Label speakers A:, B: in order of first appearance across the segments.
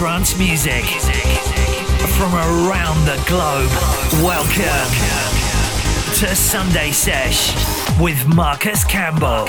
A: trance music from around the globe. Welcome to Sunday Sesh with Marcus Campbell.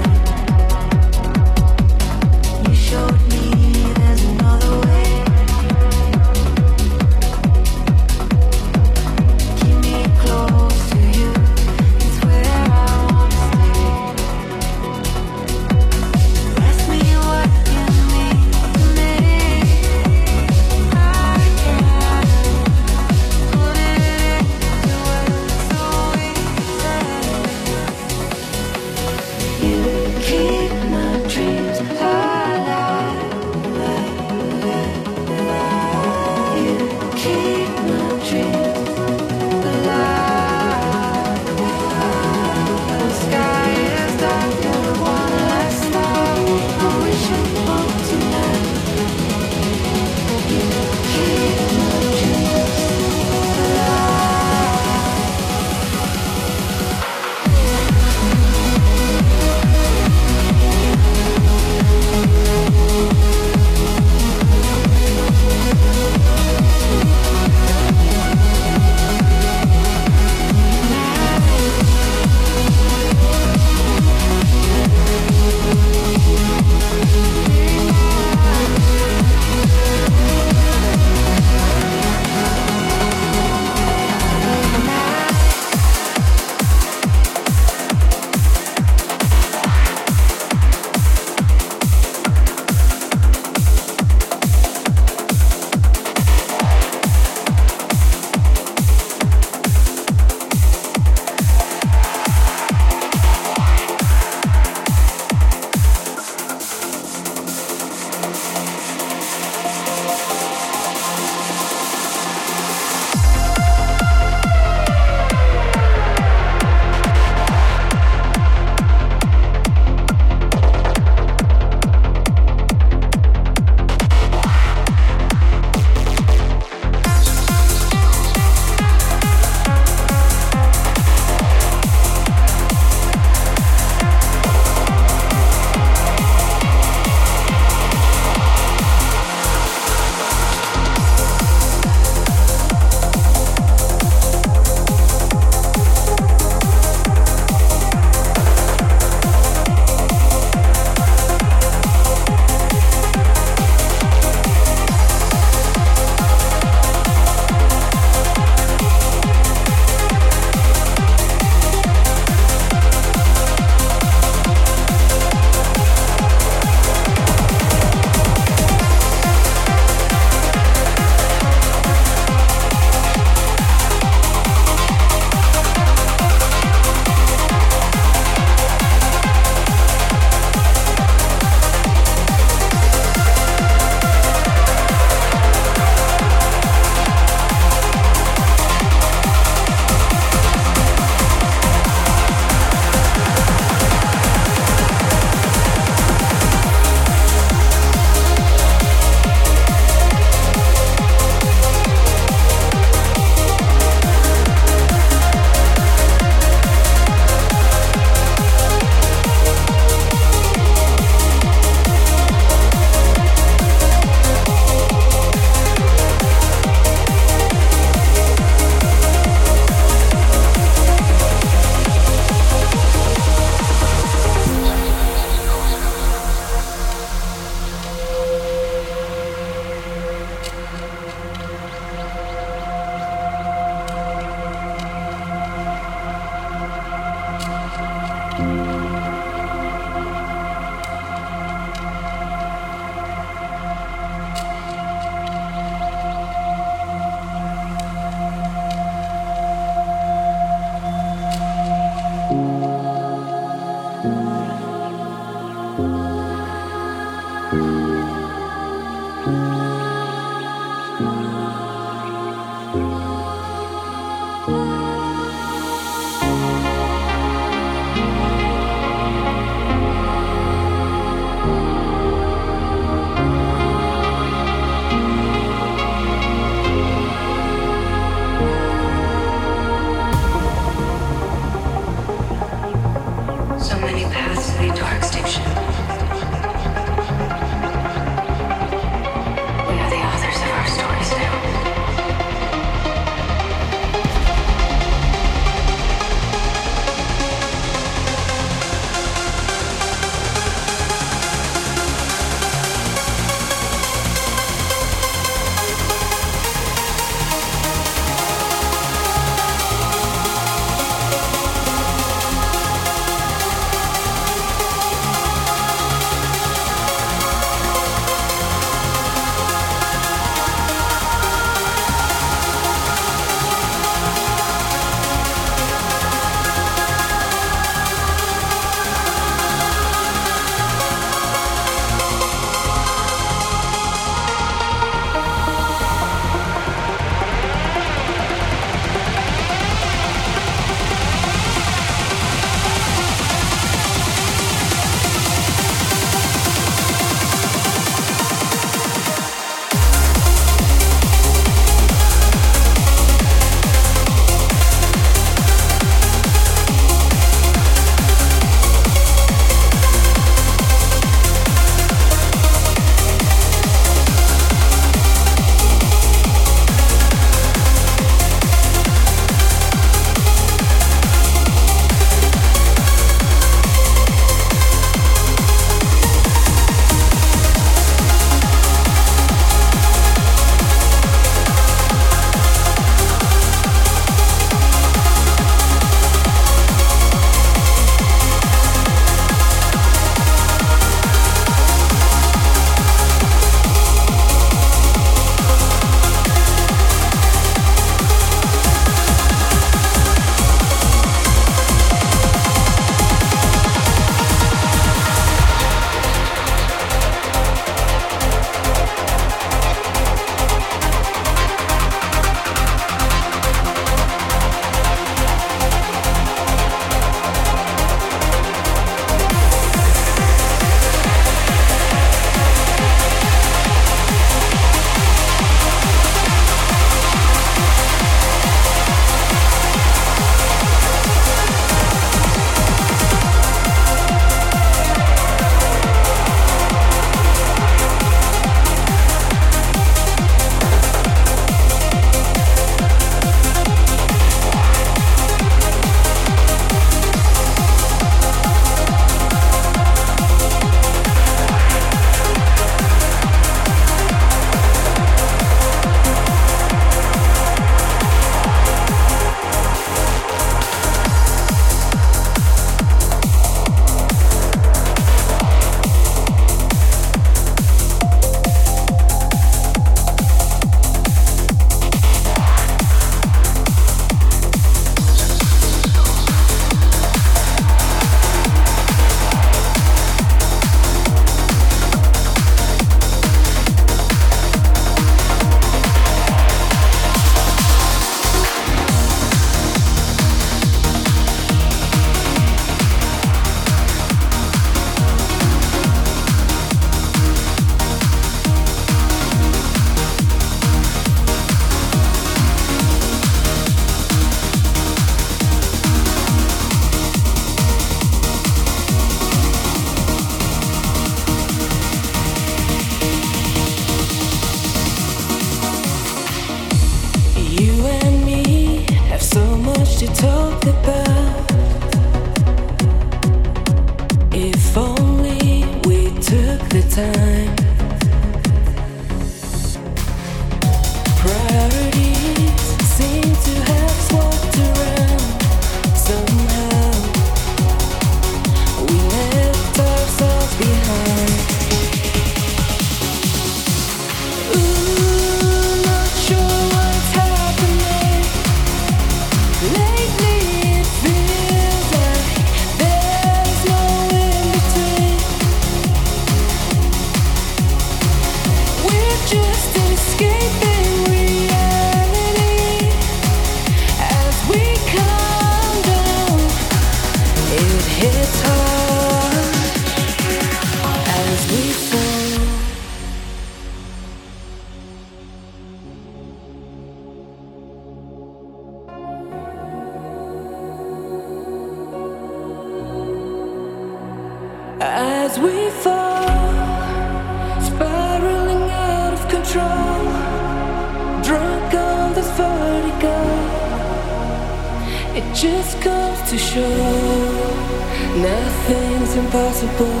B: nothing's impossible.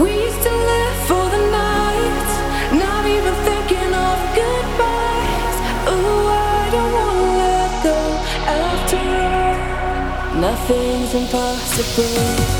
B: We used to live for the night, not even thinking of goodbyes. Ooh, I don't wanna let go after all. Nothing's impossible.